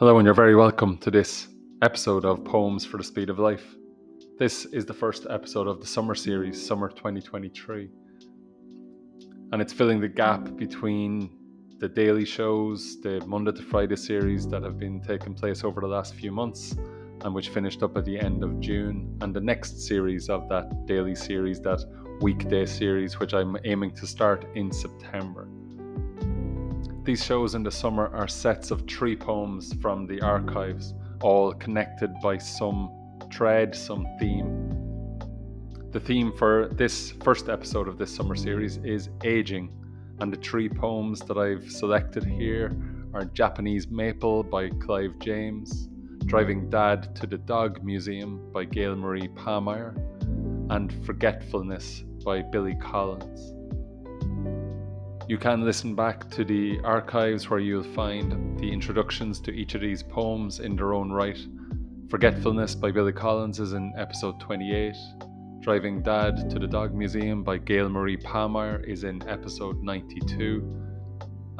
Hello, and you're very welcome to this episode of Poems for the Speed of Life. This is the first episode of the summer series, Summer 2023. And it's filling the gap between the daily shows, the Monday to Friday series that have been taking place over the last few months, and which finished up at the end of June, and the next series of that daily series, that weekday series, which I'm aiming to start in September. These shows in the summer are sets of three poems from the archives, all connected by some thread, some theme. The theme for this first episode of this summer series is aging, and the three poems that I've selected here are Japanese Maple by Clive James, Driving Dad to the Dog Museum by Gailmarie Pahmeier, and Forgetfulness by Billy Collins. You can listen back to the archives where you'll find the introductions to each of these poems in their own right. Forgetfulness by Billy Collins is in episode 28. Driving Dad to the Dog Museum by Gailmarie Pahmeier is in episode 92.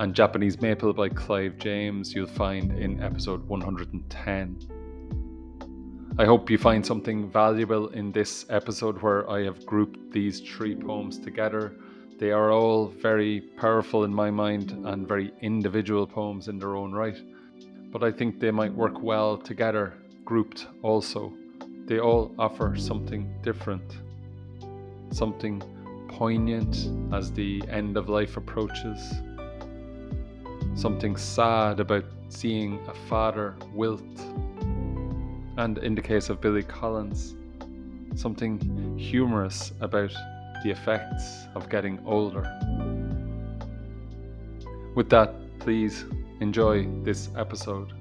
And Japanese Maple by Clive James you'll find in episode 110. I hope you find something valuable in this episode where I have grouped these three poems together they are all very powerful in my mind and very individual poems in their own right, but I think they might work well together, grouped also. They all offer something different, something poignant as the end of life approaches, something sad about seeing a father wilt, and in the case of Billy Collins, something humorous about the effects of getting older. With that, please enjoy this episode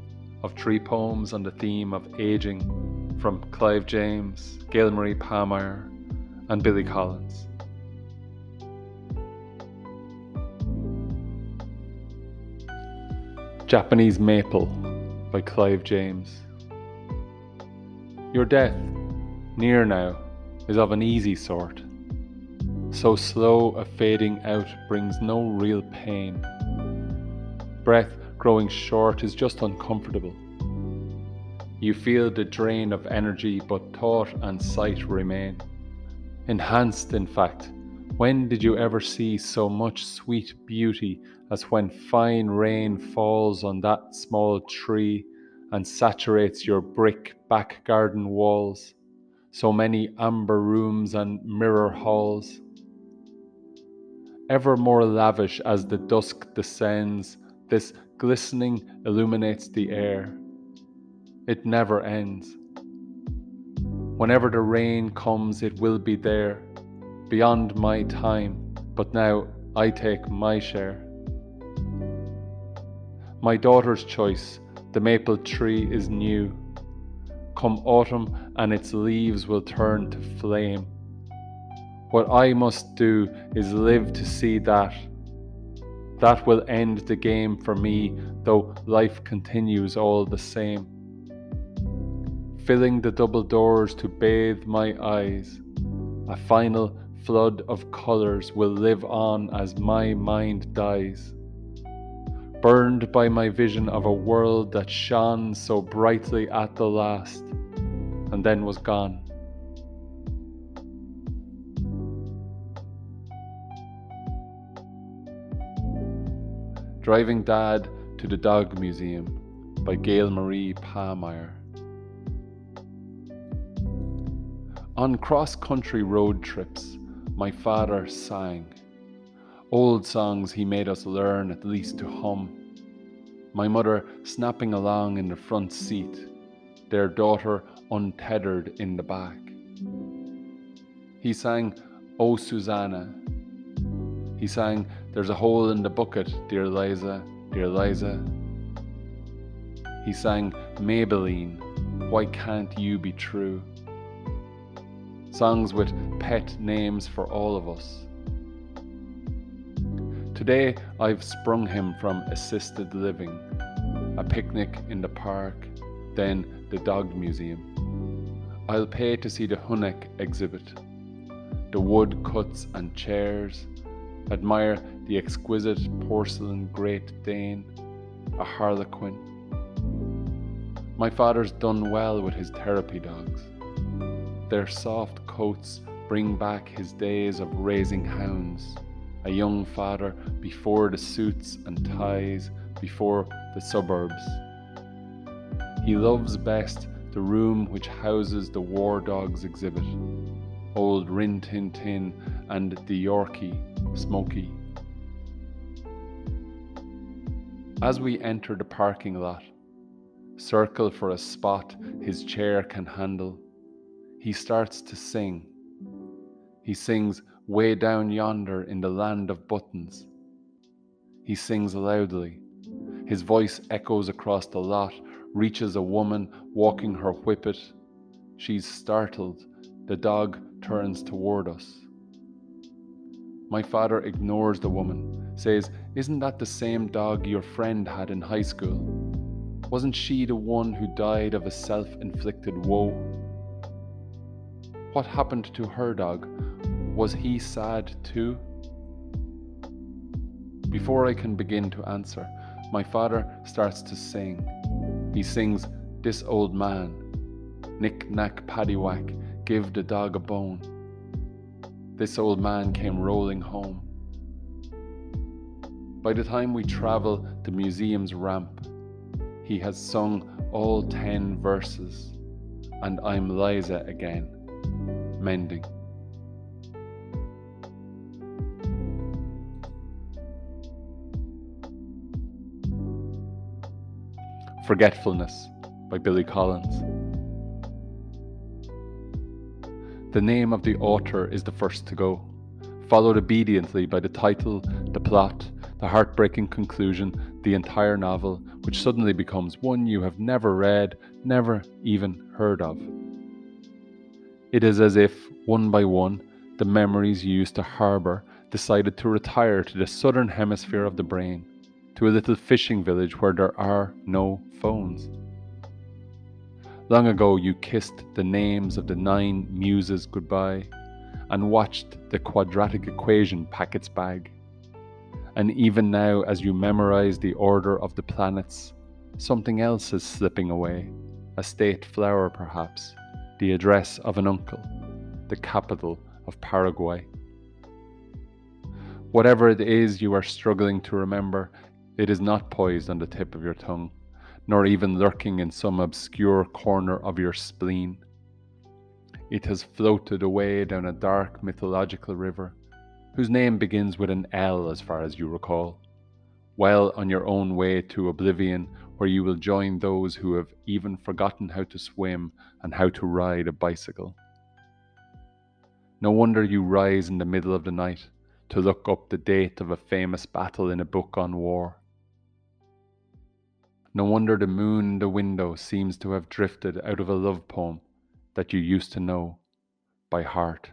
of three poems on the theme of aging from Clive James, Gailmarie Pahmeier, and Billy Collins. Japanese Maple by Clive James. Your death, near now, is of an easy sort so slow a fading out brings no real pain. Breath growing short is just uncomfortable. You feel the drain of energy, but thought and sight remain. Enhanced, in fact. When did you ever see so much sweet beauty as when fine rain falls on that small tree and saturates your brick back garden walls? So many amber rooms and mirror halls ever more lavish as the dusk descends, this glistening illuminates the air. It never ends. Whenever the rain comes, it will be there, beyond my time, but now I take my share. My daughter's choice, the maple tree is new. Come autumn, and its leaves will turn to flame. What I must do is live to see that. That will end the game for me, though life continues all the same. Filling the double doors to bathe my eyes, a final flood of colours will live on as my mind dies. Burned by my vision of a world that shone so brightly at the last, and then was gone. Driving Dad to the Dog Museum by Gailmarie Pahmeier. On cross country road trips, my father sang. Old songs he made us learn at least to hum. My mother snapping along in the front seat, their daughter untethered in the back. He sang, O Susanna, he sang, There's a hole in the bucket, dear Liza, dear Liza. He sang, Maybelline, why can't you be true? Songs with pet names for all of us. Today I've sprung him from assisted living, a picnic in the park, then the dog museum. I'll pay to see the Huneck exhibit, the wood cuts and chairs, admire the exquisite porcelain Great Dane, a harlequin. My father's done well with his therapy dogs. Their soft coats bring back his days of raising hounds, a young father before the suits and ties, before the suburbs. He loves best the room which houses the War Dogs exhibit, old Rin Tin Tin and the Yorkie, Smokey. As we enter the parking lot, circle for a spot his chair can handle, he starts to sing. He sings way down yonder in the land of buttons. He sings loudly. His voice echoes across the lot, reaches a woman walking her whippet. She's startled. The dog turns toward us. My father ignores the woman, says, Isn't that the same dog your friend had in high school? Wasn't she the one who died of a self inflicted woe? What happened to her dog? Was he sad too? Before I can begin to answer, my father starts to sing. He sings, This old man, knick knack paddywhack, give the dog a bone. This old man came rolling home. By the time we travel the museum's ramp, he has sung all ten verses, and I'm Liza again, mending. Forgetfulness by Billy Collins. The name of the author is the first to go, followed obediently by the title, the plot, the heartbreaking conclusion, the entire novel, which suddenly becomes one you have never read, never even heard of. It is as if, one by one, the memories you used to harbour decided to retire to the southern hemisphere of the brain to a little fishing village where there are no phones. Long ago, you kissed the names of the nine muses goodbye and watched the quadratic equation pack its bag. And even now, as you memorize the order of the planets, something else is slipping away a state flower, perhaps, the address of an uncle, the capital of Paraguay. Whatever it is you are struggling to remember, it is not poised on the tip of your tongue, nor even lurking in some obscure corner of your spleen. It has floated away down a dark mythological river, whose name begins with an L as far as you recall, well on your own way to oblivion, where you will join those who have even forgotten how to swim and how to ride a bicycle. No wonder you rise in the middle of the night to look up the date of a famous battle in a book on war. No wonder the moon in the window seems to have drifted out of a love poem that you used to know by heart.